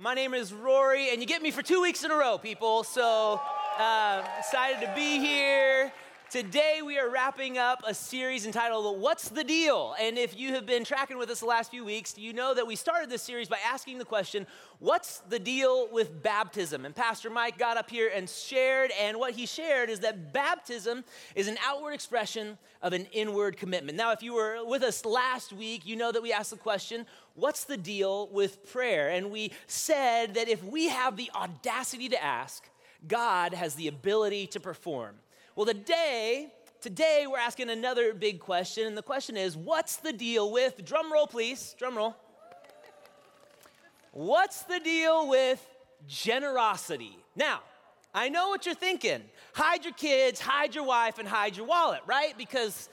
My name is Rory, and you get me for two weeks in a row, people. So uh, excited to be here. Today, we are wrapping up a series entitled What's the Deal? And if you have been tracking with us the last few weeks, you know that we started this series by asking the question, What's the deal with baptism? And Pastor Mike got up here and shared, and what he shared is that baptism is an outward expression of an inward commitment. Now, if you were with us last week, you know that we asked the question, What's the deal with prayer? And we said that if we have the audacity to ask, God has the ability to perform. Well, today, today we're asking another big question, and the question is, what's the deal with, drum roll please, drum roll. What's the deal with generosity? Now, I know what you're thinking. Hide your kids, hide your wife, and hide your wallet, right? Because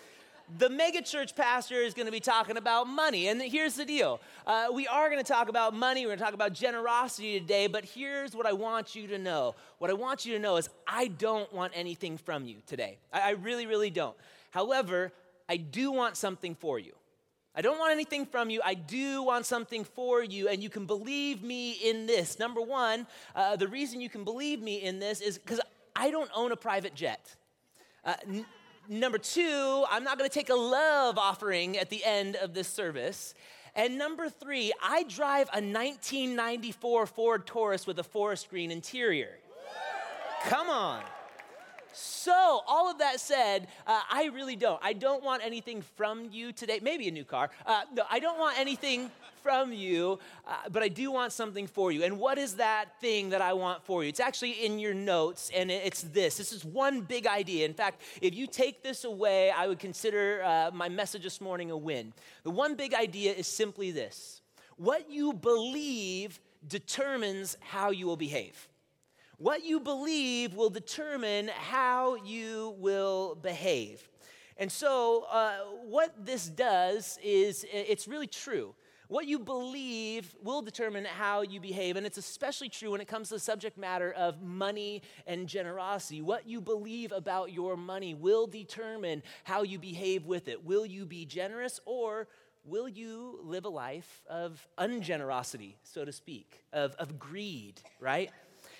the megachurch pastor is going to be talking about money. And here's the deal uh, we are going to talk about money, we're going to talk about generosity today, but here's what I want you to know. What I want you to know is I don't want anything from you today. I, I really, really don't. However, I do want something for you. I don't want anything from you. I do want something for you, and you can believe me in this. Number one, uh, the reason you can believe me in this is because I don't own a private jet. Uh, n- number two, I'm not going to take a love offering at the end of this service. And number three, I drive a 1994 Ford Taurus with a forest green interior. Come on. So, all of that said, uh, I really don't. I don't want anything from you today. Maybe a new car. Uh, no, I don't want anything from you, uh, but I do want something for you. And what is that thing that I want for you? It's actually in your notes, and it's this. This is one big idea. In fact, if you take this away, I would consider uh, my message this morning a win. The one big idea is simply this what you believe determines how you will behave. What you believe will determine how you will behave. And so, uh, what this does is it's really true. What you believe will determine how you behave, and it's especially true when it comes to the subject matter of money and generosity. What you believe about your money will determine how you behave with it. Will you be generous, or will you live a life of ungenerosity, so to speak, of, of greed, right?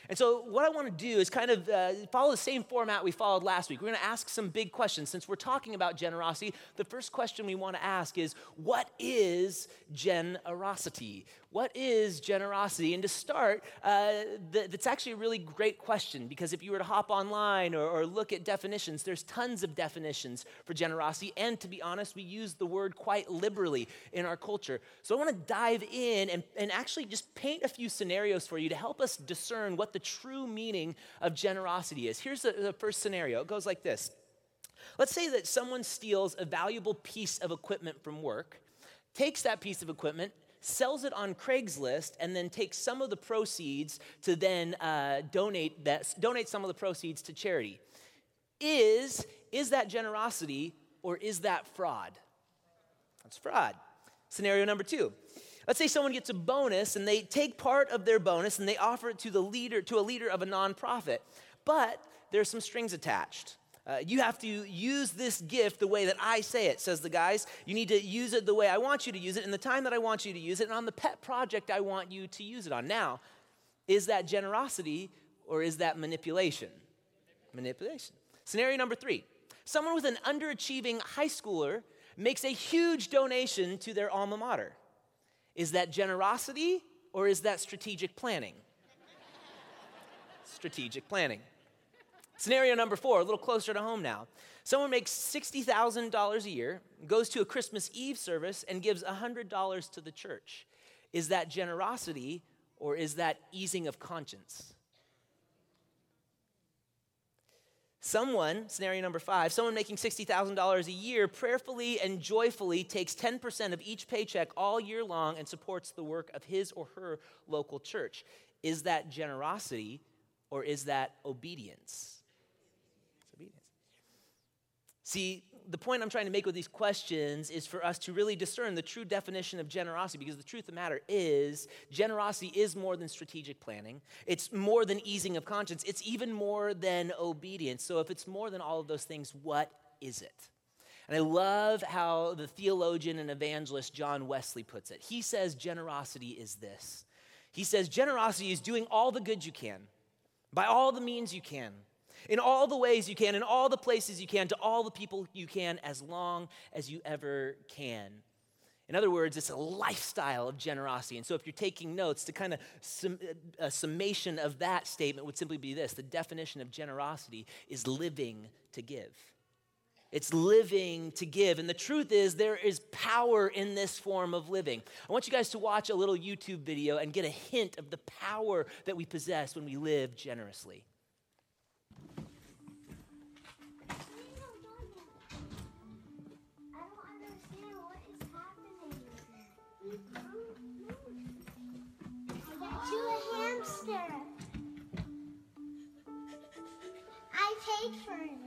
And so, what I want to do is kind of uh, follow the same format we followed last week. We're going to ask some big questions. Since we're talking about generosity, the first question we want to ask is what is generosity? What is generosity? And to start, uh, th- that's actually a really great question because if you were to hop online or, or look at definitions, there's tons of definitions for generosity. And to be honest, we use the word quite liberally in our culture. So I want to dive in and, and actually just paint a few scenarios for you to help us discern what the true meaning of generosity is. Here's the, the first scenario it goes like this. Let's say that someone steals a valuable piece of equipment from work, takes that piece of equipment, sells it on Craigslist, and then takes some of the proceeds to then uh, donate that donate some of the proceeds to charity. Is is that generosity or is that fraud? That's fraud. Scenario number two. Let's say someone gets a bonus and they take part of their bonus and they offer it to the leader to a leader of a nonprofit, but there's some strings attached. Uh, you have to use this gift the way that I say it, says the guys. You need to use it the way I want you to use it, in the time that I want you to use it, and on the pet project I want you to use it on. Now, is that generosity or is that manipulation? Manipulation. Scenario number three someone with an underachieving high schooler makes a huge donation to their alma mater. Is that generosity or is that strategic planning? strategic planning. Scenario number four, a little closer to home now. Someone makes $60,000 a year, goes to a Christmas Eve service, and gives $100 to the church. Is that generosity or is that easing of conscience? Someone, scenario number five, someone making $60,000 a year prayerfully and joyfully takes 10% of each paycheck all year long and supports the work of his or her local church. Is that generosity or is that obedience? See, the point I'm trying to make with these questions is for us to really discern the true definition of generosity because the truth of the matter is generosity is more than strategic planning. It's more than easing of conscience. It's even more than obedience. So if it's more than all of those things, what is it? And I love how the theologian and evangelist John Wesley puts it. He says generosity is this He says generosity is doing all the good you can, by all the means you can, in all the ways you can, in all the places you can, to all the people you can, as long as you ever can. In other words, it's a lifestyle of generosity. And so, if you're taking notes, to kind of sum, a summation of that statement would simply be this the definition of generosity is living to give. It's living to give. And the truth is, there is power in this form of living. I want you guys to watch a little YouTube video and get a hint of the power that we possess when we live generously. Paid for it.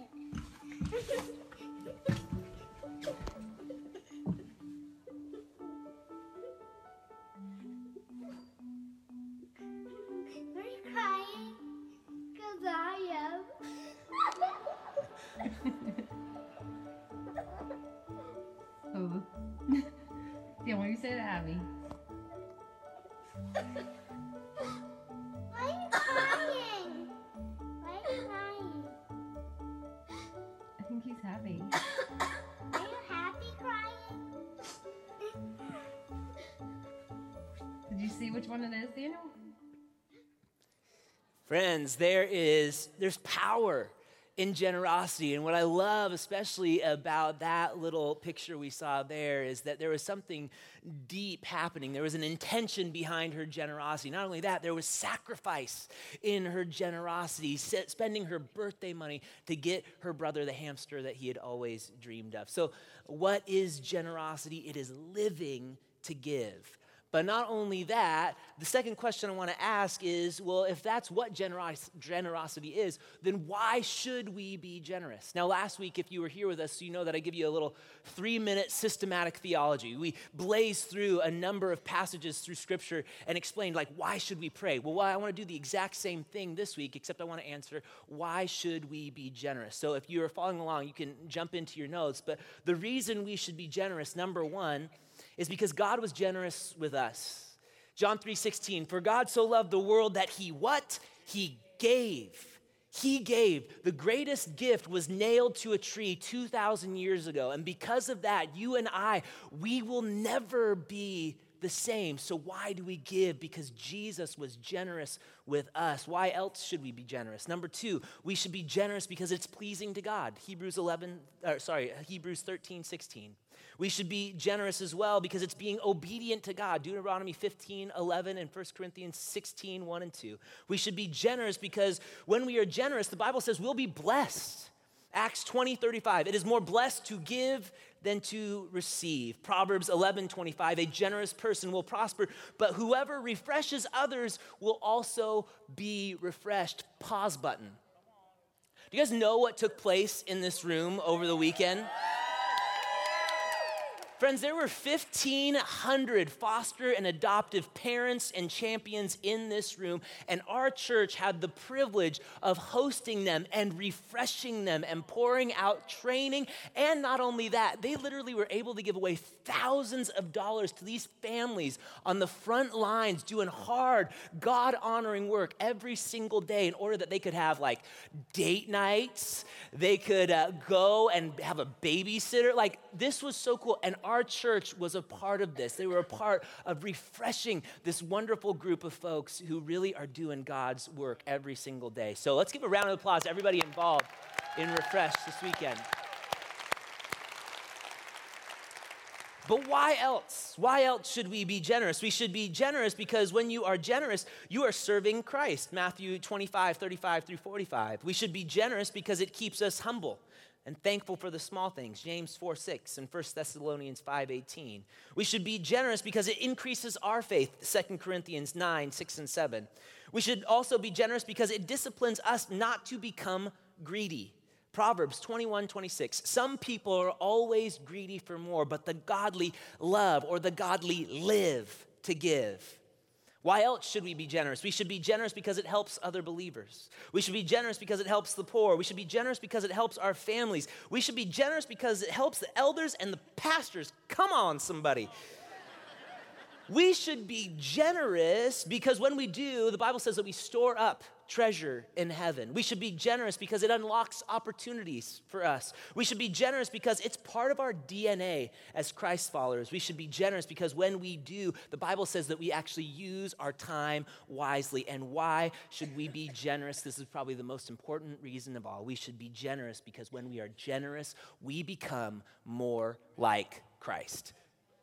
Are you crying? Because I am. oh. yeah, when you say Abby. One it is, Daniel? Friends, there is there's power in generosity. And what I love especially about that little picture we saw there is that there was something deep happening. There was an intention behind her generosity. Not only that, there was sacrifice in her generosity, spending her birthday money to get her brother the hamster that he had always dreamed of. So, what is generosity? It is living to give. But not only that, the second question I want to ask is well, if that's what generos- generosity is, then why should we be generous? Now, last week, if you were here with us, you know that I give you a little three minute systematic theology. We blaze through a number of passages through Scripture and explained, like, why should we pray? Well, I want to do the exact same thing this week, except I want to answer, why should we be generous? So if you're following along, you can jump into your notes. But the reason we should be generous, number one, is because God was generous with us. John 3:16, for God so loved the world that he what? He gave. He gave. The greatest gift was nailed to a tree 2,000 years ago. And because of that, you and I, we will never be the same. So, why do we give? Because Jesus was generous with us. Why else should we be generous? Number two, we should be generous because it's pleasing to God. Hebrews 11, or sorry, Hebrews 13, 16. We should be generous as well because it's being obedient to God. Deuteronomy 15, 11, and 1 Corinthians 16, 1 and 2. We should be generous because when we are generous, the Bible says we'll be blessed. Acts 20, 35. It is more blessed to give than to receive. Proverbs 11, 25. A generous person will prosper, but whoever refreshes others will also be refreshed. Pause button. Do you guys know what took place in this room over the weekend? Friends, there were 1,500 foster and adoptive parents and champions in this room, and our church had the privilege of hosting them and refreshing them and pouring out training. And not only that, they literally were able to give away thousands of dollars to these families on the front lines doing hard, God honoring work every single day in order that they could have like date nights, they could uh, go and have a babysitter. Like, this was so cool. And our church was a part of this. They were a part of refreshing this wonderful group of folks who really are doing God's work every single day. So let's give a round of applause to everybody involved in Refresh this weekend. But why else? Why else should we be generous? We should be generous because when you are generous, you are serving Christ. Matthew 25, 35 through 45. We should be generous because it keeps us humble and thankful for the small things. James 4 6 and 1 thessalonians 5 18 we should be generous because it increases our faith 2 corinthians 9 6 and 7 we should also be generous because it disciplines us not to become greedy. Proverbs 21 26 some people are always greedy for more but the godly love or the godly live to give why else should we be generous? We should be generous because it helps other believers. We should be generous because it helps the poor. We should be generous because it helps our families. We should be generous because it helps the elders and the pastors. Come on, somebody. we should be generous because when we do, the Bible says that we store up treasure in heaven. We should be generous because it unlocks opportunities for us. We should be generous because it's part of our DNA as Christ followers. We should be generous because when we do, the Bible says that we actually use our time wisely. And why should we be generous? This is probably the most important reason of all. We should be generous because when we are generous, we become more like Christ.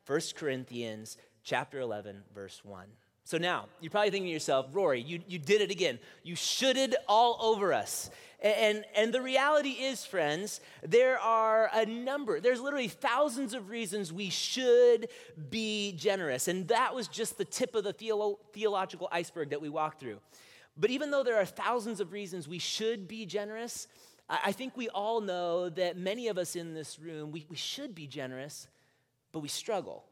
1 Corinthians chapter 11 verse 1. So now, you're probably thinking to yourself, Rory, you, you did it again. You shoulded all over us. And, and the reality is, friends, there are a number, there's literally thousands of reasons we should be generous. And that was just the tip of the theolo- theological iceberg that we walked through. But even though there are thousands of reasons we should be generous, I, I think we all know that many of us in this room, we, we should be generous, but we struggle.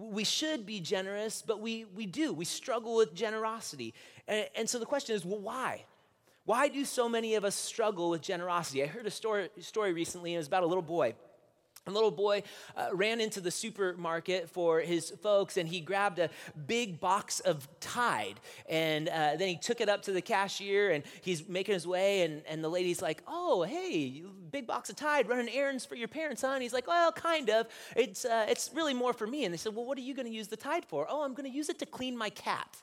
We should be generous, but we, we do. We struggle with generosity. And, and so the question is well, why? Why do so many of us struggle with generosity? I heard a story, story recently, and it was about a little boy. A little boy uh, ran into the supermarket for his folks and he grabbed a big box of Tide. And uh, then he took it up to the cashier and he's making his way. And, and the lady's like, Oh, hey, big box of Tide, running errands for your parents, huh? And he's like, Well, kind of. It's, uh, it's really more for me. And they said, Well, what are you going to use the Tide for? Oh, I'm going to use it to clean my cat.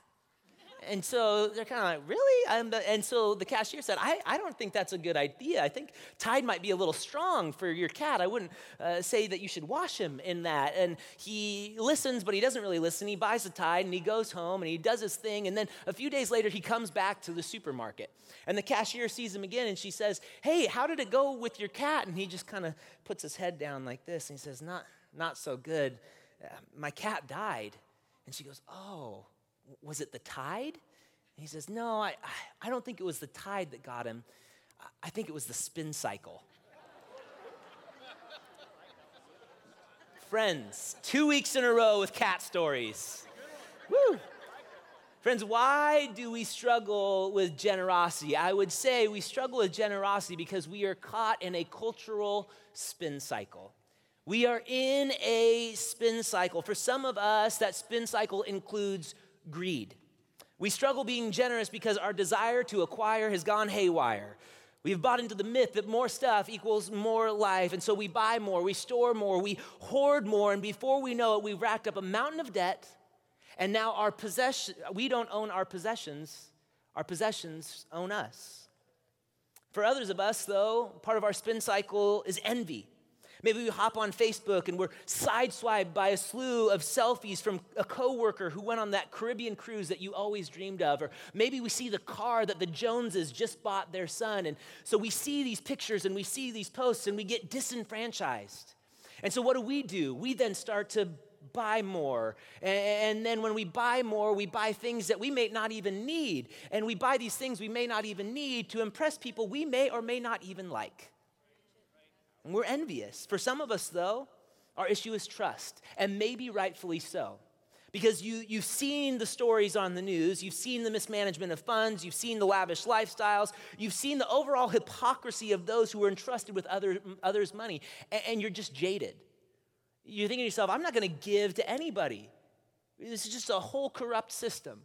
And so they're kind of like, really? and so the cashier said, I, I don't think that's a good idea. I think Tide might be a little strong for your cat. I wouldn't uh, say that you should wash him in that. And he listens, but he doesn't really listen. He buys the Tide and he goes home and he does his thing. And then a few days later, he comes back to the supermarket. And the cashier sees him again and she says, Hey, how did it go with your cat? And he just kind of puts his head down like this and he says, Not, not so good. Uh, my cat died. And she goes, Oh was it the tide? And he says, No, I, I don't think it was the tide that got him. I think it was the spin cycle. Friends, two weeks in a row with cat stories. Woo! Friends, why do we struggle with generosity? I would say we struggle with generosity because we are caught in a cultural spin cycle. We are in a spin cycle. For some of us, that spin cycle includes greed. We struggle being generous because our desire to acquire has gone haywire. We've bought into the myth that more stuff equals more life. And so we buy more, we store more, we hoard more. And before we know it, we've racked up a mountain of debt. And now our possession, we don't own our possessions, our possessions own us. For others of us, though, part of our spin cycle is envy. Maybe we hop on Facebook and we're sideswiped by a slew of selfies from a coworker who went on that Caribbean cruise that you always dreamed of. Or maybe we see the car that the Joneses just bought their son. And so we see these pictures and we see these posts and we get disenfranchised. And so what do we do? We then start to buy more. And then when we buy more, we buy things that we may not even need. And we buy these things we may not even need to impress people we may or may not even like. And we're envious. For some of us, though, our issue is trust, and maybe rightfully so. Because you, you've seen the stories on the news, you've seen the mismanagement of funds, you've seen the lavish lifestyles, you've seen the overall hypocrisy of those who are entrusted with other, others' money, and, and you're just jaded. You're thinking to yourself, I'm not going to give to anybody. This is just a whole corrupt system.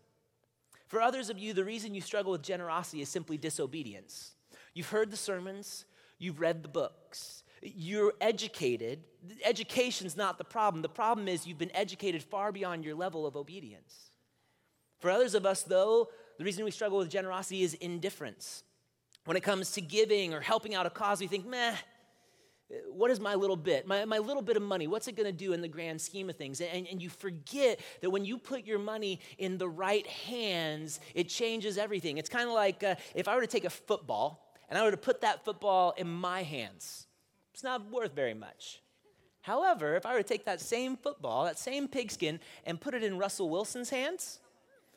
For others of you, the reason you struggle with generosity is simply disobedience. You've heard the sermons, you've read the books, you're educated. Education's not the problem. The problem is you've been educated far beyond your level of obedience. For others of us, though, the reason we struggle with generosity is indifference. When it comes to giving or helping out a cause, we think, meh, what is my little bit? My, my little bit of money, what's it gonna do in the grand scheme of things? And, and you forget that when you put your money in the right hands, it changes everything. It's kind of like uh, if I were to take a football and I were to put that football in my hands, it's not worth very much. However, if I were to take that same football, that same pigskin, and put it in Russell Wilson's hands,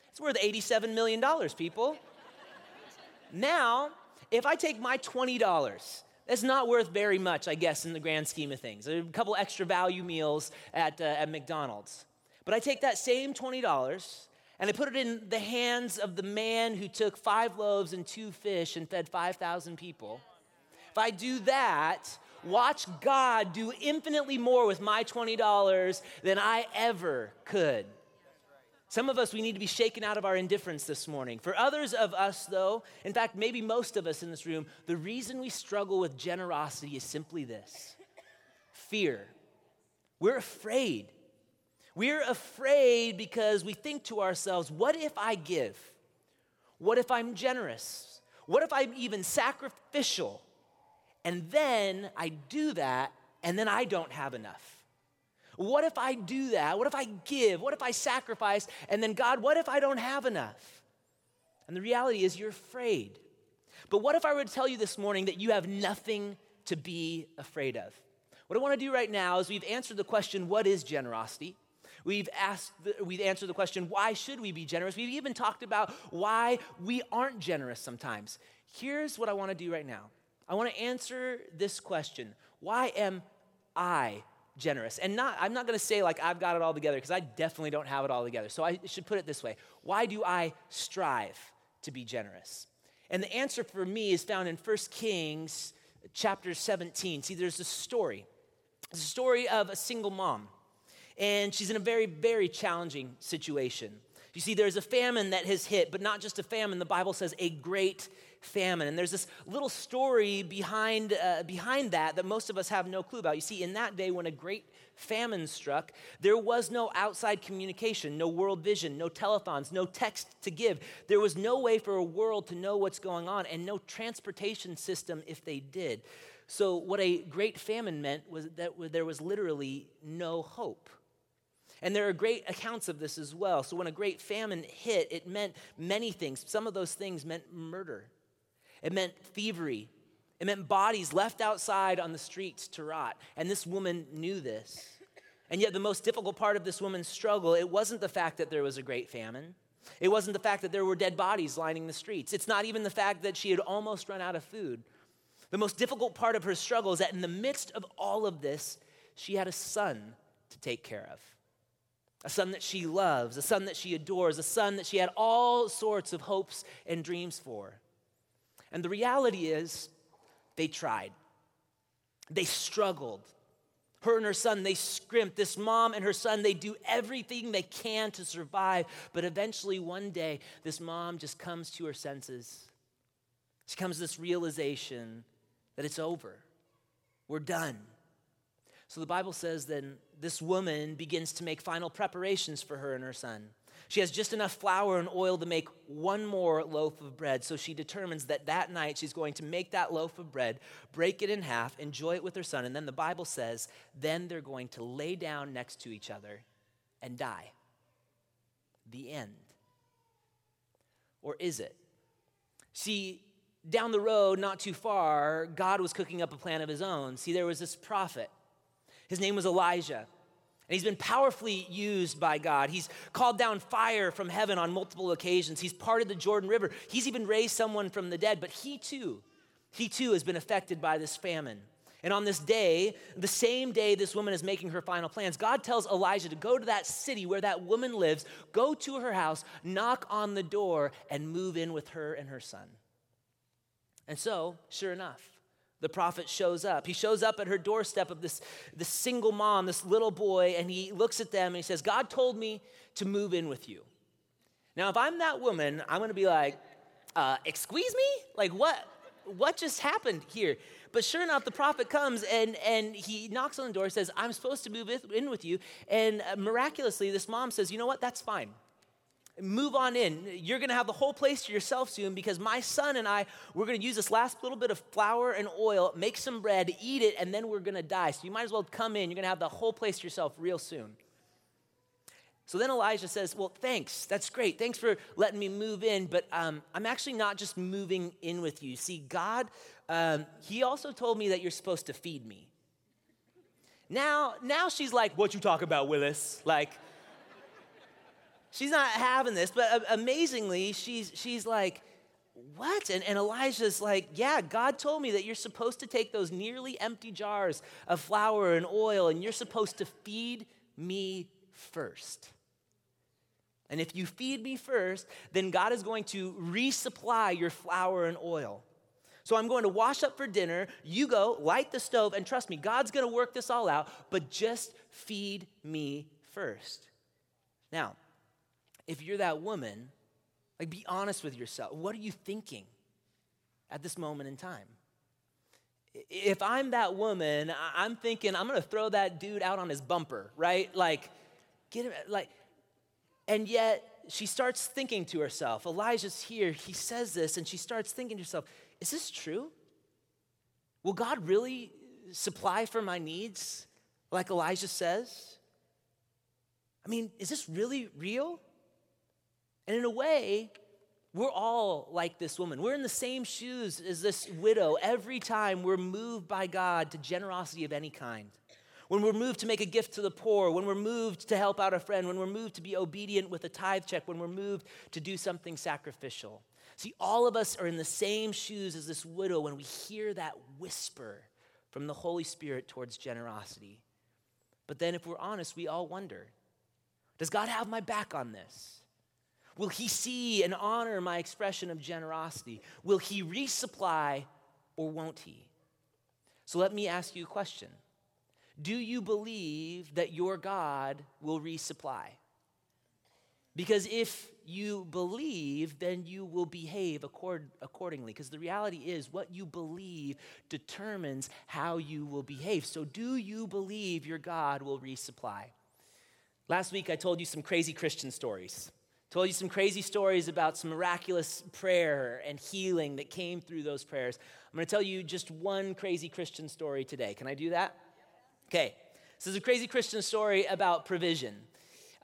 it's worth $87 million, people. now, if I take my $20, that's not worth very much, I guess, in the grand scheme of things. A couple extra value meals at, uh, at McDonald's. But I take that same $20 and I put it in the hands of the man who took five loaves and two fish and fed 5,000 people. If I do that, watch God do infinitely more with my $20 than I ever could. Some of us, we need to be shaken out of our indifference this morning. For others of us, though, in fact, maybe most of us in this room, the reason we struggle with generosity is simply this fear. We're afraid. We're afraid because we think to ourselves, what if I give? What if I'm generous? What if I'm even sacrificial? And then I do that, and then I don't have enough. What if I do that? What if I give? What if I sacrifice? And then, God, what if I don't have enough? And the reality is, you're afraid. But what if I were to tell you this morning that you have nothing to be afraid of? What I want to do right now is we've answered the question, what is generosity? We've asked, the, we've answered the question, why should we be generous? We've even talked about why we aren't generous sometimes. Here's what I want to do right now. I want to answer this question. Why am I generous. And not, I'm not going to say like I've got it all together because I definitely don't have it all together. So I should put it this way Why do I strive to be generous? And the answer for me is found in 1 Kings chapter 17. See, there's a story. It's a story of a single mom. And she's in a very, very challenging situation. You see, there's a famine that has hit, but not just a famine. The Bible says a great famine. And there's this little story behind, uh, behind that that most of us have no clue about. You see, in that day when a great famine struck, there was no outside communication, no world vision, no telephones, no text to give. There was no way for a world to know what's going on, and no transportation system if they did. So, what a great famine meant was that there was literally no hope. And there are great accounts of this as well. So, when a great famine hit, it meant many things. Some of those things meant murder. It meant thievery. It meant bodies left outside on the streets to rot. And this woman knew this. And yet, the most difficult part of this woman's struggle, it wasn't the fact that there was a great famine. It wasn't the fact that there were dead bodies lining the streets. It's not even the fact that she had almost run out of food. The most difficult part of her struggle is that in the midst of all of this, she had a son to take care of. A son that she loves, a son that she adores, a son that she had all sorts of hopes and dreams for. And the reality is, they tried. They struggled. Her and her son, they scrimped. This mom and her son, they do everything they can to survive. But eventually, one day, this mom just comes to her senses. She comes to this realization that it's over. We're done. So the Bible says then this woman begins to make final preparations for her and her son. She has just enough flour and oil to make one more loaf of bread. So she determines that that night she's going to make that loaf of bread, break it in half, enjoy it with her son. And then the Bible says, then they're going to lay down next to each other and die. The end. Or is it? See, down the road, not too far, God was cooking up a plan of his own. See, there was this prophet. His name was Elijah. And he's been powerfully used by God. He's called down fire from heaven on multiple occasions. He's parted the Jordan River. He's even raised someone from the dead, but he too, he too has been affected by this famine. And on this day, the same day this woman is making her final plans, God tells Elijah to go to that city where that woman lives, go to her house, knock on the door, and move in with her and her son. And so, sure enough, the prophet shows up. He shows up at her doorstep of this, this single mom, this little boy, and he looks at them and he says, God told me to move in with you. Now, if I'm that woman, I'm gonna be like, uh, excuse me? Like, what, what just happened here? But sure enough, the prophet comes and, and he knocks on the door, says, I'm supposed to move in with you. And uh, miraculously, this mom says, You know what? That's fine move on in. You're going to have the whole place to yourself soon because my son and I, we're going to use this last little bit of flour and oil, make some bread, eat it, and then we're going to die. So you might as well come in. You're going to have the whole place to yourself real soon. So then Elijah says, Well, thanks. That's great. Thanks for letting me move in. But um, I'm actually not just moving in with you. See, God, um, He also told me that you're supposed to feed me. Now, now she's like, What you talk about, Willis? Like, she's not having this, but uh, amazingly, she's, she's like, what? And, and Elijah's like, yeah, God told me that you're supposed to take those nearly empty jars of flour and oil and you're supposed to feed me first. And if you feed me first, then God is going to resupply your flour and oil. So I'm going to wash up for dinner. You go, light the stove, and trust me, God's going to work this all out, but just feed me first. Now, if you're that woman, like be honest with yourself. What are you thinking at this moment in time? If I'm that woman, I'm thinking I'm gonna throw that dude out on his bumper, right? Like, get him, like, and yet she starts thinking to herself, Elijah's here, he says this, and she starts thinking to herself, is this true? Will God really supply for my needs like Elijah says? I mean, is this really real? And in a way, we're all like this woman. We're in the same shoes as this widow every time we're moved by God to generosity of any kind. When we're moved to make a gift to the poor, when we're moved to help out a friend, when we're moved to be obedient with a tithe check, when we're moved to do something sacrificial. See, all of us are in the same shoes as this widow when we hear that whisper from the Holy Spirit towards generosity. But then, if we're honest, we all wonder Does God have my back on this? Will He see and honor my expression of generosity? Will He resupply or won't He? So let me ask you a question Do you believe that your God will resupply? Because if you believe, then you will behave accord, accordingly. Because the reality is, what you believe determines how you will behave. So, do you believe your God will resupply? Last week, I told you some crazy Christian stories. Told you some crazy stories about some miraculous prayer and healing that came through those prayers. I'm going to tell you just one crazy Christian story today. Can I do that? Okay. This is a crazy Christian story about provision.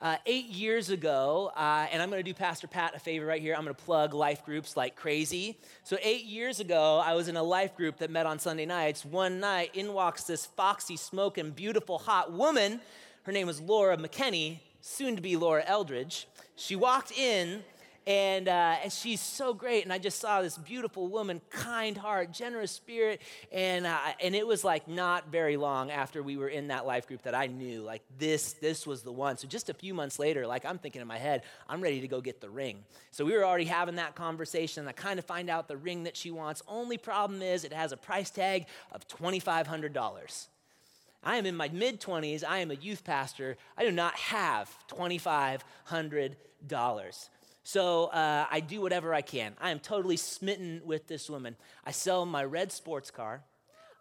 Uh, eight years ago, uh, and I'm going to do Pastor Pat a favor right here. I'm going to plug life groups like crazy. So, eight years ago, I was in a life group that met on Sunday nights. One night, in walks this foxy, smoking, beautiful, hot woman. Her name was Laura McKenney, soon to be Laura Eldridge. She walked in and, uh, and she's so great. And I just saw this beautiful woman, kind heart, generous spirit. And, uh, and it was like not very long after we were in that life group that I knew like this, this was the one. So just a few months later, like I'm thinking in my head, I'm ready to go get the ring. So we were already having that conversation. I kind of find out the ring that she wants. Only problem is it has a price tag of $2,500. I am in my mid 20s. I am a youth pastor. I do not have $2,500. So uh, I do whatever I can. I am totally smitten with this woman. I sell my red sports car,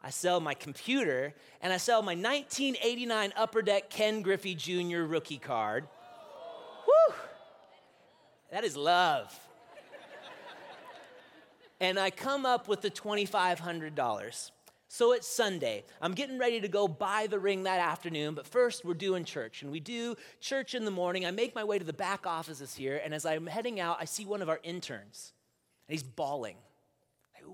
I sell my computer, and I sell my 1989 Upper Deck Ken Griffey Jr. rookie card. Woo! That is love. and I come up with the $2,500. So it's Sunday. I'm getting ready to go buy the ring that afternoon, but first we're doing church. And we do church in the morning. I make my way to the back offices here, and as I'm heading out, I see one of our interns, and he's bawling.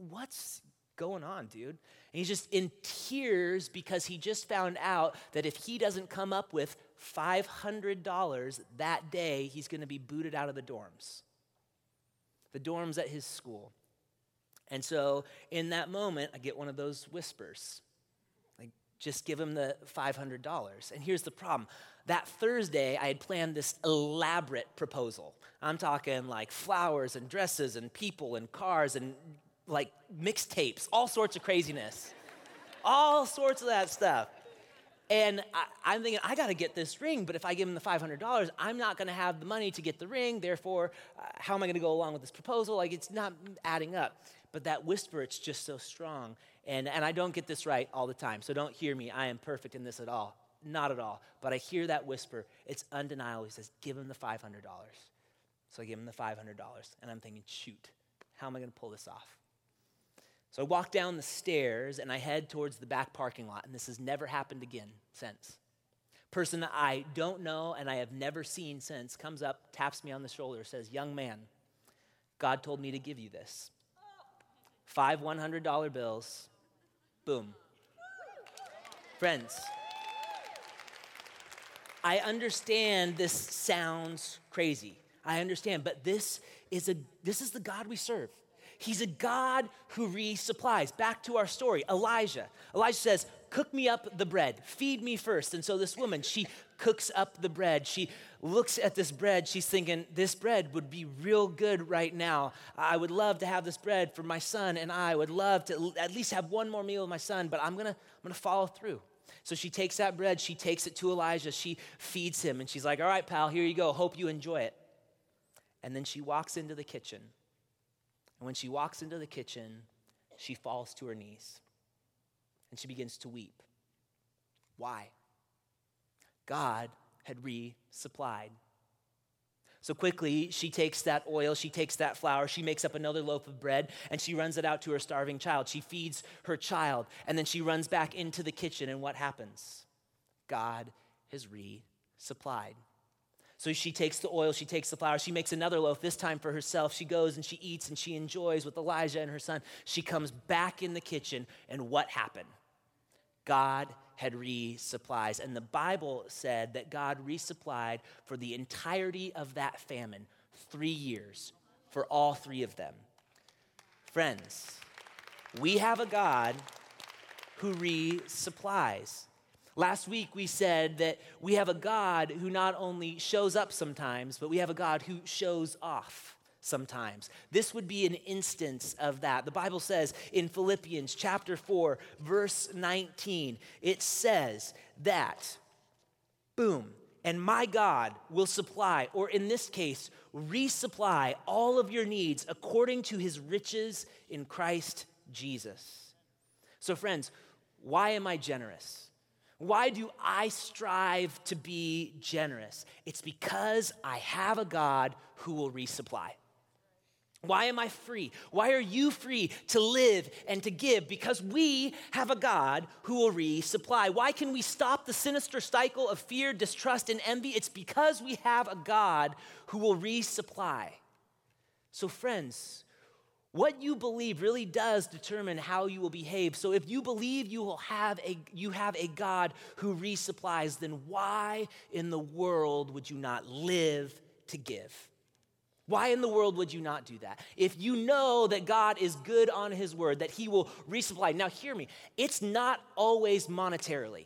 What's going on, dude? And he's just in tears because he just found out that if he doesn't come up with $500 that day, he's going to be booted out of the dorms. The dorms at his school. And so in that moment, I get one of those whispers. Like, just give him the $500. And here's the problem that Thursday, I had planned this elaborate proposal. I'm talking like flowers and dresses and people and cars and like mixtapes, all sorts of craziness, all sorts of that stuff. And I, am thinking, I got to get this ring, but if I give him the $500, I'm not going to have the money to get the ring. Therefore, uh, how am I going to go along with this proposal? Like, it's not adding up. But that whisper, it's just so strong. And, and I don't get this right all the time, so don't hear me. I am perfect in this at all. Not at all. But I hear that whisper. It's undeniable. He says, Give him the $500. So I give him the $500. And I'm thinking, Shoot, how am I going to pull this off? So I walk down the stairs and I head towards the back parking lot, and this has never happened again since. Person that I don't know and I have never seen since comes up, taps me on the shoulder, says, Young man, God told me to give you this. Five $100 bills, boom. Friends, I understand this sounds crazy. I understand, but this is a this is the God we serve. He's a God who resupplies. Back to our story Elijah. Elijah says, Cook me up the bread, feed me first. And so this woman, she cooks up the bread. She looks at this bread. She's thinking, This bread would be real good right now. I would love to have this bread for my son, and I would love to at least have one more meal with my son, but I'm gonna, I'm gonna follow through. So she takes that bread, she takes it to Elijah, she feeds him, and she's like, All right, pal, here you go. Hope you enjoy it. And then she walks into the kitchen. And when she walks into the kitchen, she falls to her knees and she begins to weep. Why? God had resupplied. So quickly, she takes that oil, she takes that flour, she makes up another loaf of bread, and she runs it out to her starving child. She feeds her child, and then she runs back into the kitchen, and what happens? God has resupplied. So she takes the oil, she takes the flour, she makes another loaf, this time for herself. She goes and she eats and she enjoys with Elijah and her son. She comes back in the kitchen, and what happened? God had resupplies. And the Bible said that God resupplied for the entirety of that famine, three years, for all three of them. Friends, we have a God who resupplies. Last week we said that we have a God who not only shows up sometimes, but we have a God who shows off sometimes. This would be an instance of that. The Bible says in Philippians chapter 4, verse 19, it says that, boom, and my God will supply, or in this case, resupply all of your needs according to his riches in Christ Jesus. So, friends, why am I generous? Why do I strive to be generous? It's because I have a God who will resupply. Why am I free? Why are you free to live and to give? Because we have a God who will resupply. Why can we stop the sinister cycle of fear, distrust, and envy? It's because we have a God who will resupply. So, friends, what you believe really does determine how you will behave. So if you believe you will have a you have a God who resupplies, then why in the world would you not live to give? Why in the world would you not do that? If you know that God is good on his word, that he will resupply. Now, hear me, it's not always monetarily.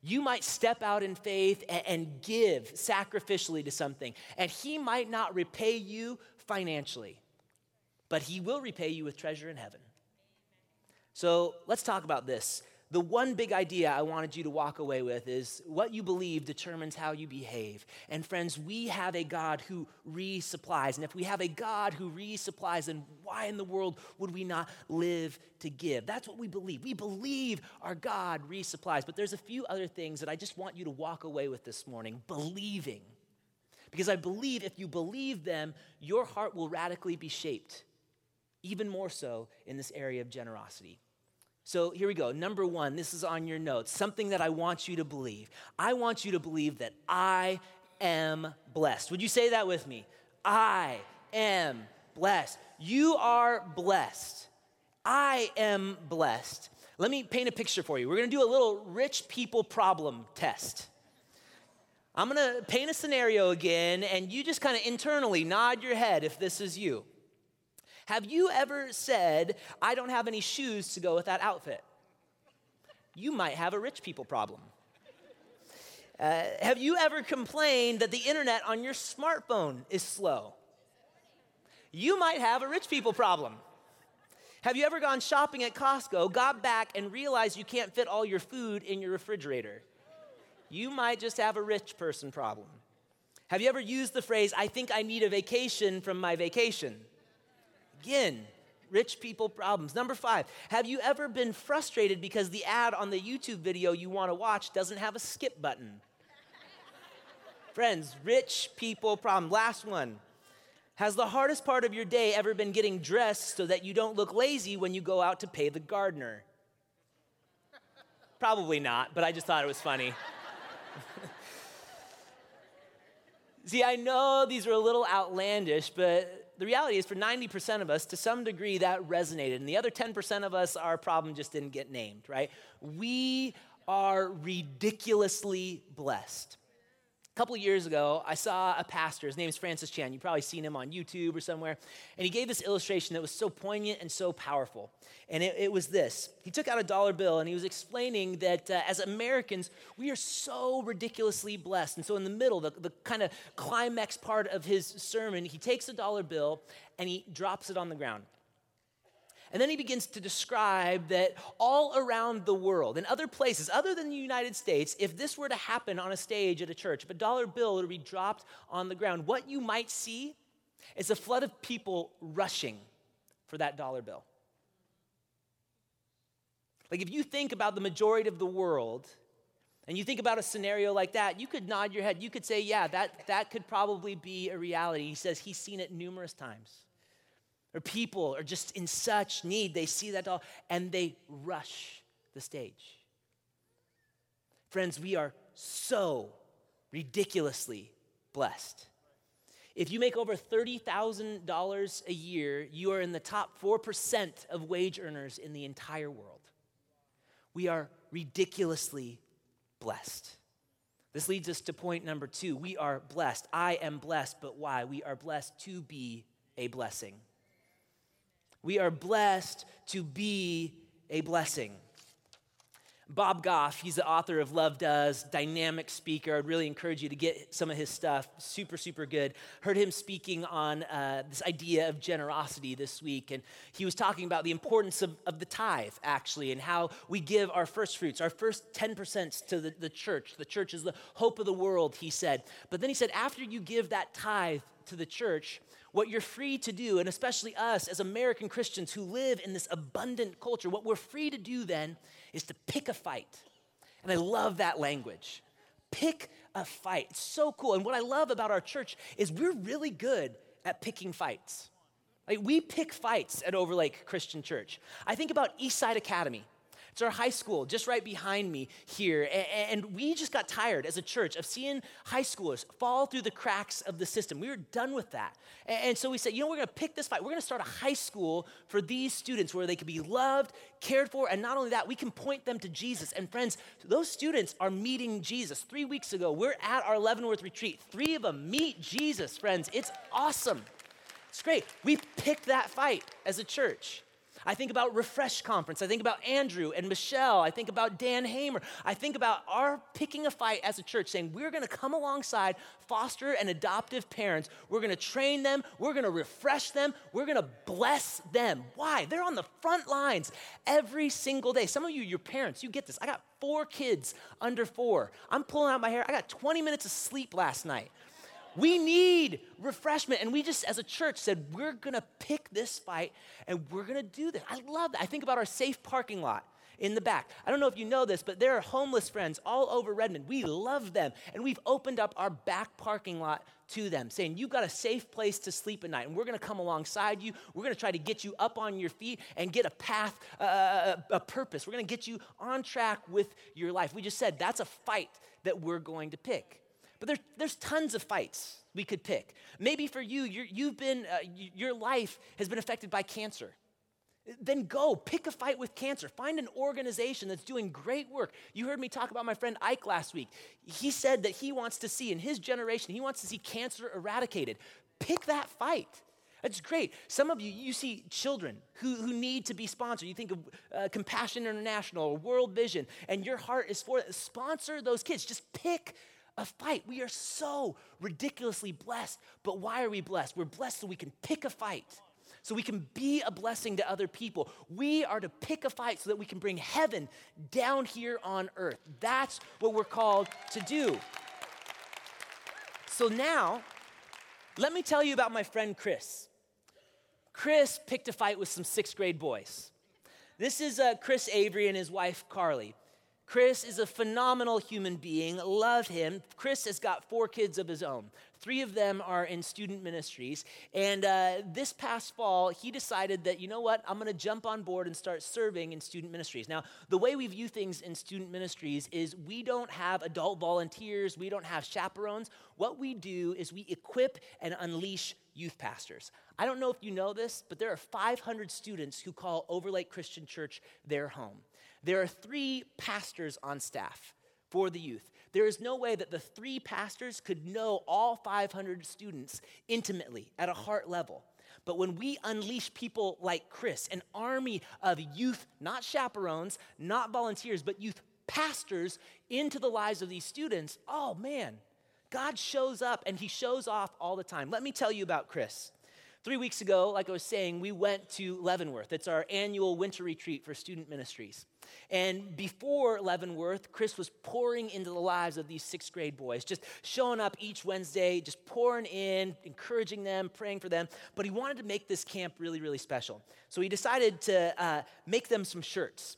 You might step out in faith and, give sacrificially to something, and he might not repay you financially, but he will repay you with treasure in heaven. So let's talk about this the one big idea I wanted you to walk away with is what you believe determines how you behave. And friends, we have a God who resupplies. And if we have a God who resupplies, then why in the world would we not live to give? That's what we believe. We believe our God resupplies. But there's a few other things that I just want you to walk away with this morning believing. Because I believe if you believe them, your heart will radically be shaped, even more so in this area of generosity. So here we go. Number one, this is on your notes, something that I want you to believe. I want you to believe that I am blessed. Would you say that with me? I am blessed. You are blessed. I am blessed. Let me paint a picture for you. We're gonna do a little rich people problem test. I'm gonna paint a scenario again, and you just kind of internally nod your head if this is you. Have you ever said, I don't have any shoes to go with that outfit? You might have a rich people problem. Uh, have you ever complained that the internet on your smartphone is slow? You might have a rich people problem. Have you ever gone shopping at Costco, got back, and realized you can't fit all your food in your refrigerator? You might just have a rich person problem. Have you ever used the phrase, I think I need a vacation from my vacation? Again, rich people problems. Number five, have you ever been frustrated because the ad on the YouTube video you want to watch doesn't have a skip button? Friends, rich people problem. Last one. Has the hardest part of your day ever been getting dressed so that you don't look lazy when you go out to pay the gardener? Probably not, but I just thought it was funny. See, I know these are a little outlandish, but the reality is for 90% of us, to some degree, that resonated. And the other 10% of us, our problem just didn't get named, right? We are ridiculously blessed. A couple years ago, I saw a pastor. His name is Francis Chan. You've probably seen him on YouTube or somewhere. And he gave this illustration that was so poignant and so powerful. And it, it was this He took out a dollar bill and he was explaining that uh, as Americans, we are so ridiculously blessed. And so, in the middle, the, the kind of climax part of his sermon, he takes a dollar bill and he drops it on the ground. And then he begins to describe that all around the world, in other places other than the United States, if this were to happen on a stage at a church, if a dollar bill were to be dropped on the ground, what you might see is a flood of people rushing for that dollar bill. Like, if you think about the majority of the world, and you think about a scenario like that, you could nod your head. You could say, yeah, that, that could probably be a reality. He says he's seen it numerous times. Or people are just in such need, they see that doll and they rush the stage. Friends, we are so ridiculously blessed. If you make over $30,000 a year, you are in the top 4% of wage earners in the entire world. We are ridiculously blessed. This leads us to point number two. We are blessed. I am blessed, but why? We are blessed to be a blessing. We are blessed to be a blessing. Bob Goff, he's the author of Love Does, dynamic speaker. I'd really encourage you to get some of his stuff. Super, super good. Heard him speaking on uh, this idea of generosity this week, and he was talking about the importance of, of the tithe, actually, and how we give our first fruits, our first 10% to the, the church. The church is the hope of the world, he said. But then he said, after you give that tithe to the church, what you're free to do, and especially us as American Christians who live in this abundant culture, what we're free to do then is to pick a fight. And I love that language. Pick a fight. It's so cool. And what I love about our church is we're really good at picking fights. Like we pick fights at Overlake Christian Church. I think about Eastside Academy. It's our high school just right behind me here. And we just got tired as a church of seeing high schoolers fall through the cracks of the system. We were done with that. And so we said, you know, we're going to pick this fight. We're going to start a high school for these students where they can be loved, cared for, and not only that, we can point them to Jesus. And friends, those students are meeting Jesus. Three weeks ago, we're at our Leavenworth retreat. Three of them meet Jesus, friends. It's awesome. It's great. We picked that fight as a church. I think about Refresh Conference. I think about Andrew and Michelle. I think about Dan Hamer. I think about our picking a fight as a church, saying we're going to come alongside foster and adoptive parents. We're going to train them. We're going to refresh them. We're going to bless them. Why? They're on the front lines every single day. Some of you, your parents, you get this. I got four kids under four. I'm pulling out my hair. I got 20 minutes of sleep last night. We need refreshment. And we just, as a church, said, we're going to pick this fight and we're going to do this. I love that. I think about our safe parking lot in the back. I don't know if you know this, but there are homeless friends all over Redmond. We love them. And we've opened up our back parking lot to them, saying, You've got a safe place to sleep at night, and we're going to come alongside you. We're going to try to get you up on your feet and get a path, uh, a purpose. We're going to get you on track with your life. We just said that's a fight that we're going to pick. But there, there's tons of fights we could pick. Maybe for you, you have been, uh, your life has been affected by cancer. Then go, pick a fight with cancer. Find an organization that's doing great work. You heard me talk about my friend Ike last week. He said that he wants to see, in his generation, he wants to see cancer eradicated. Pick that fight. That's great. Some of you, you see children who, who need to be sponsored. You think of uh, Compassion International or World Vision, and your heart is for it. Sponsor those kids. Just pick a fight. We are so ridiculously blessed. But why are we blessed? We're blessed so we can pick a fight, so we can be a blessing to other people. We are to pick a fight so that we can bring heaven down here on earth. That's what we're called to do. So now, let me tell you about my friend Chris. Chris picked a fight with some sixth grade boys. This is uh, Chris Avery and his wife Carly. Chris is a phenomenal human being. Love him. Chris has got four kids of his own. Three of them are in student ministries. And uh, this past fall, he decided that, you know what, I'm going to jump on board and start serving in student ministries. Now, the way we view things in student ministries is we don't have adult volunteers, we don't have chaperones. What we do is we equip and unleash youth pastors. I don't know if you know this, but there are 500 students who call Overlake Christian Church their home. There are three pastors on staff for the youth. There is no way that the three pastors could know all 500 students intimately at a heart level. But when we unleash people like Chris, an army of youth, not chaperones, not volunteers, but youth pastors into the lives of these students, oh man, God shows up and he shows off all the time. Let me tell you about Chris. Three weeks ago, like I was saying, we went to Leavenworth. It's our annual winter retreat for student ministries. And before Leavenworth, Chris was pouring into the lives of these sixth grade boys, just showing up each Wednesday, just pouring in, encouraging them, praying for them. But he wanted to make this camp really, really special. So he decided to uh, make them some shirts.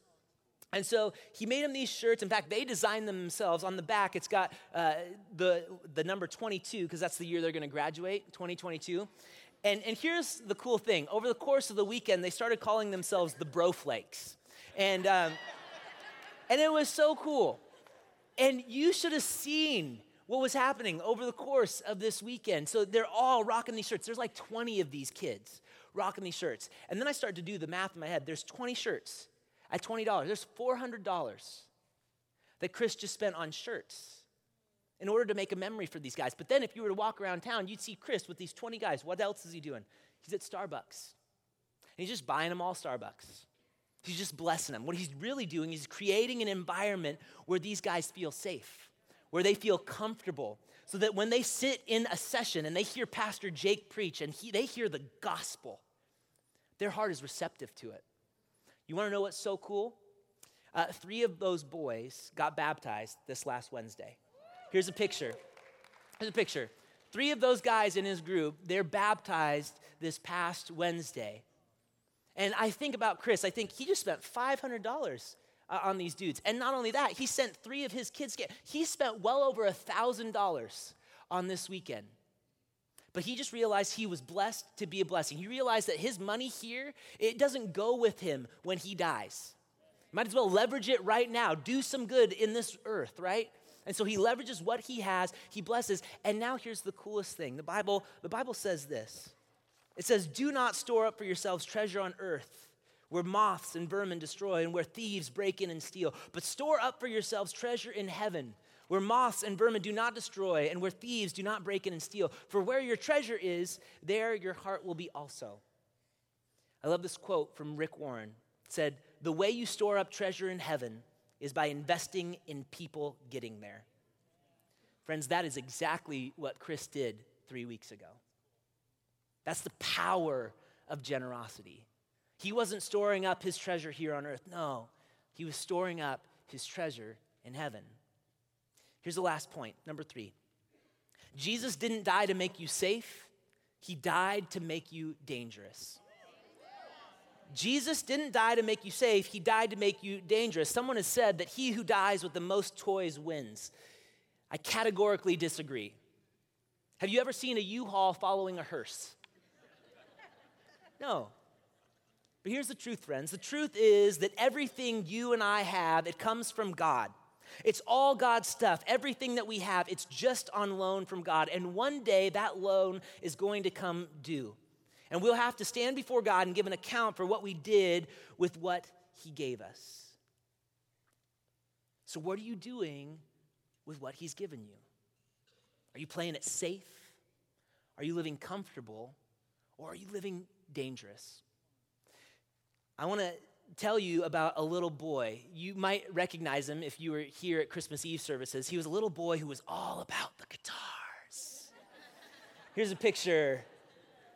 And so he made them these shirts. In fact, they designed them themselves. On the back, it's got uh, the, the number 22, because that's the year they're going to graduate, 2022. And, and here's the cool thing over the course of the weekend, they started calling themselves the Bro Flakes. And, um, and it was so cool. And you should have seen what was happening over the course of this weekend. So they're all rocking these shirts. There's like 20 of these kids rocking these shirts. And then I started to do the math in my head. There's 20 shirts at $20. There's $400 that Chris just spent on shirts in order to make a memory for these guys. But then if you were to walk around town, you'd see Chris with these 20 guys. What else is he doing? He's at Starbucks. And he's just buying them all Starbucks. He's just blessing them. What he's really doing is creating an environment where these guys feel safe, where they feel comfortable, so that when they sit in a session and they hear Pastor Jake preach and he, they hear the gospel, their heart is receptive to it. You want to know what's so cool? Uh, three of those boys got baptized this last Wednesday. Here's a picture. Here's a picture. Three of those guys in his group, they're baptized this past Wednesday. And I think about Chris, I think he just spent $500 uh, on these dudes. And not only that, he sent three of his kids, he spent well over a $1,000 on this weekend. But he just realized he was blessed to be a blessing. He realized that his money here, it doesn't go with him when he dies. Might as well leverage it right now. Do some good in this earth, right? And so he leverages what he has, he blesses. And now here's the coolest thing. The Bible, the Bible says this. It says, "Do not store up for yourselves treasure on earth, where moths and vermin destroy and where thieves break in and steal, but store up for yourselves treasure in heaven." Where moths and vermin do not destroy, and where thieves do not break in and steal. For where your treasure is, there your heart will be also. I love this quote from Rick Warren. It said, The way you store up treasure in heaven is by investing in people getting there. Friends, that is exactly what Chris did three weeks ago. That's the power of generosity. He wasn't storing up his treasure here on earth. No, he was storing up his treasure in heaven. Here's the last point, number three Jesus didn't die to make you safe, he died to make you dangerous. Jesus didn't die to make you safe, he died to make you dangerous. Someone has said that he who dies with the most toys wins. I categorically disagree. Have you ever seen a U Haul following a hearse? No. But here's the truth, friends. The truth is that everything you and I have, it comes from God. It's all God's stuff. Everything that we have, it's just on loan from God. And one day that loan is going to come due. And we'll have to stand before God and give an account for what we did with what He gave us. So, what are you doing with what He's given you? Are you playing it safe? Are you living comfortable? Or are you living dangerous? I want to tell you about a little boy. You might recognize him if you were here at Christmas Eve services. He was a little boy who was all about the guitars. Here's a picture.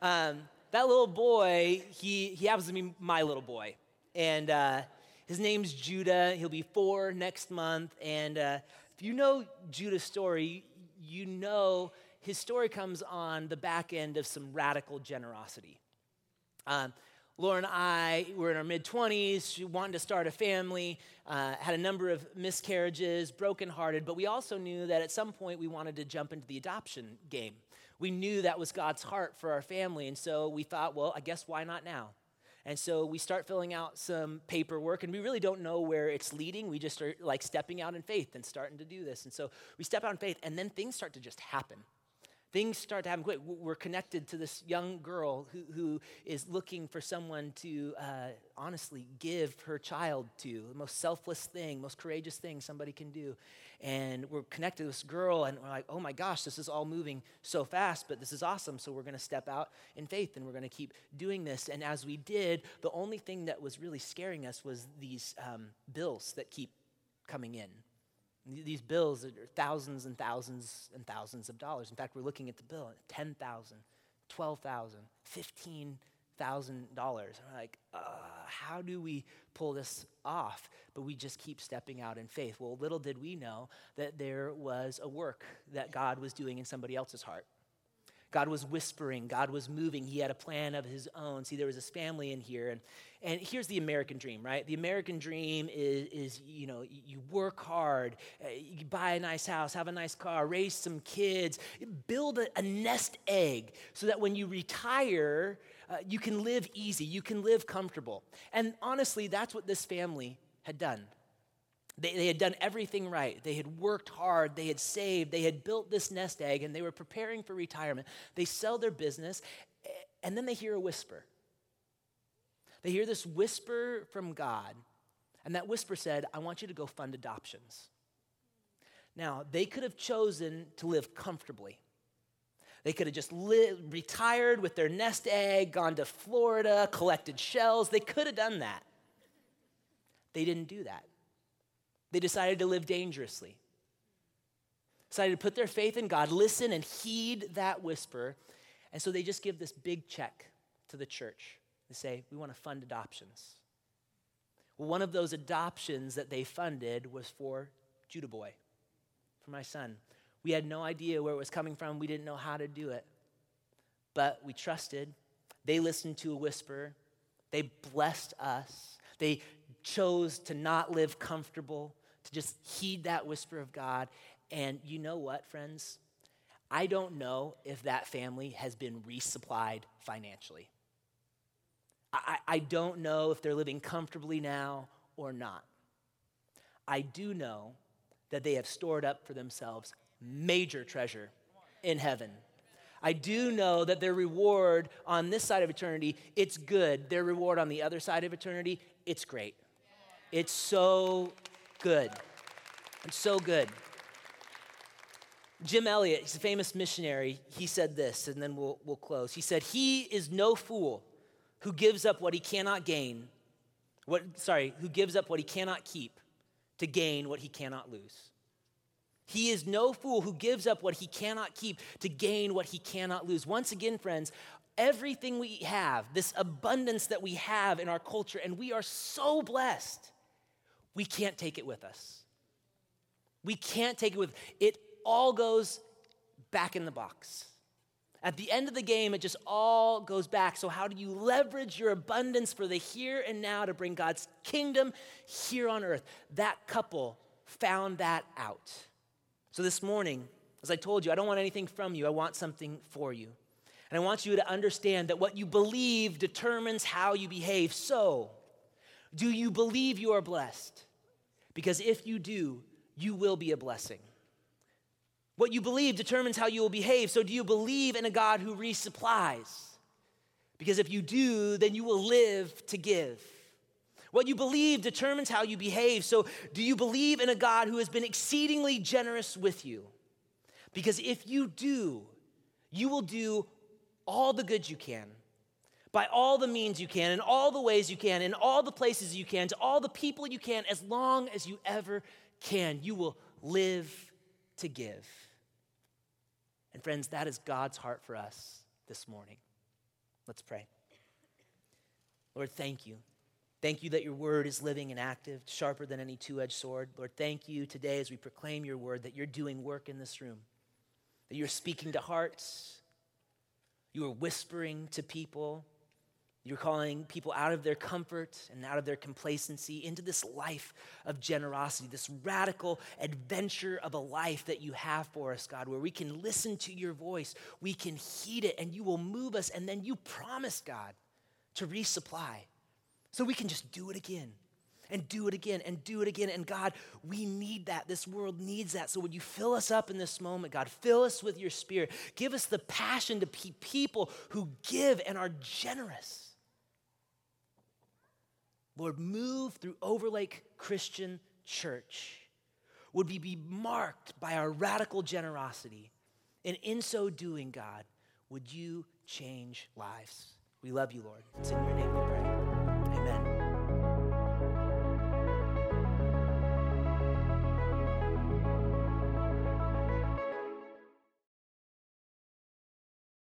Um, that little boy, he, he happens to be my little boy. And uh, his name's Judah. He'll be four next month. And uh, if you know Judah's story, you know his story comes on the back end of some radical generosity. Um, Laura and I were in our mid 20s, she wanted to start a family, uh, had a number of miscarriages, brokenhearted, but we also knew that at some point we wanted to jump into the adoption game we knew that was God's heart for our family. And so we thought, well, I guess why not now? And so we start filling out some paperwork, and we really don't know where it's leading. We just are like stepping out in faith and starting to do this. And so we step out in faith, and then things start to just happen things start to happen quick. We're connected to this young girl who, who is looking for someone to uh, honestly give her child to, the most selfless thing, most courageous thing somebody can do. And we're connected to this girl, and we're like, oh my gosh, this is all moving so fast, but this is awesome. So we're going to step out in faith and we're going to keep doing this. And as we did, the only thing that was really scaring us was these um, bills that keep coming in. These bills are thousands and thousands and thousands of dollars. In fact, we're looking at the bill $10,000, $12,000, 15,000 dollars. And we're like, uh, how do we pull this off? But we just keep stepping out in faith. Well, little did we know that there was a work that God was doing in somebody else's heart. God was whispering, God was moving, He had a plan of His own. See, there was this family in here, and, and here's the American dream, right? The American dream is, is you know, you work hard, uh, you buy a nice house, have a nice car, raise some kids, build a, a nest egg so that when you retire, uh, you can live easy, you can live comfortable. And honestly, that's what this family had done. They, they had done everything right. They had worked hard. They had saved. They had built this nest egg and they were preparing for retirement. They sell their business and then they hear a whisper. They hear this whisper from God. And that whisper said, I want you to go fund adoptions. Now, they could have chosen to live comfortably. They could have just retired with their nest egg, gone to Florida, collected shells. They could have done that. They didn't do that. They decided to live dangerously. Decided to put their faith in God, listen and heed that whisper. And so they just give this big check to the church. They say, We want to fund adoptions. Well, one of those adoptions that they funded was for Judah Boy, for my son. We had no idea where it was coming from, we didn't know how to do it. But we trusted. They listened to a whisper, they blessed us. They chose to not live comfortable, just heed that whisper of God. And you know what, friends? I don't know if that family has been resupplied financially. I, I don't know if they're living comfortably now or not. I do know that they have stored up for themselves major treasure in heaven. I do know that their reward on this side of eternity, it's good. Their reward on the other side of eternity, it's great. It's so good. It's so good. Jim Elliot, he's a famous missionary, he said this, and then we'll, we'll close. He said, He is no fool who gives up what he cannot gain, what, sorry, who gives up what he cannot keep to gain what he cannot lose. He is no fool who gives up what he cannot keep to gain what he cannot lose. Once again, friends, everything we have, this abundance that we have in our culture, and we are so blessed, we can't take it with us. We can't take it with it all goes back in the box. At the end of the game, it just all goes back. So, how do you leverage your abundance for the here and now to bring God's kingdom here on earth? That couple found that out. So, this morning, as I told you, I don't want anything from you, I want something for you. And I want you to understand that what you believe determines how you behave. So, do you believe you are blessed? Because if you do, you will be a blessing. What you believe determines how you will behave. So, do you believe in a God who resupplies? Because if you do, then you will live to give. What you believe determines how you behave. So, do you believe in a God who has been exceedingly generous with you? Because if you do, you will do all the good you can by all the means you can, in all the ways you can, in all the places you can, to all the people you can, as long as you ever can. You will live to give. And friends, that is God's heart for us this morning. Let's pray. Lord, thank you. Thank you that your word is living and active, sharper than any two edged sword. Lord, thank you today as we proclaim your word that you're doing work in this room, that you're speaking to hearts, you are whispering to people, you're calling people out of their comfort and out of their complacency into this life of generosity, this radical adventure of a life that you have for us, God, where we can listen to your voice, we can heed it, and you will move us. And then you promise, God, to resupply. So we can just do it again and do it again and do it again. And God, we need that. This world needs that. So would you fill us up in this moment, God? Fill us with your spirit. Give us the passion to be people who give and are generous. Lord, move through Overlake Christian Church. Would we be marked by our radical generosity? And in so doing, God, would you change lives? We love you, Lord. It's in your name.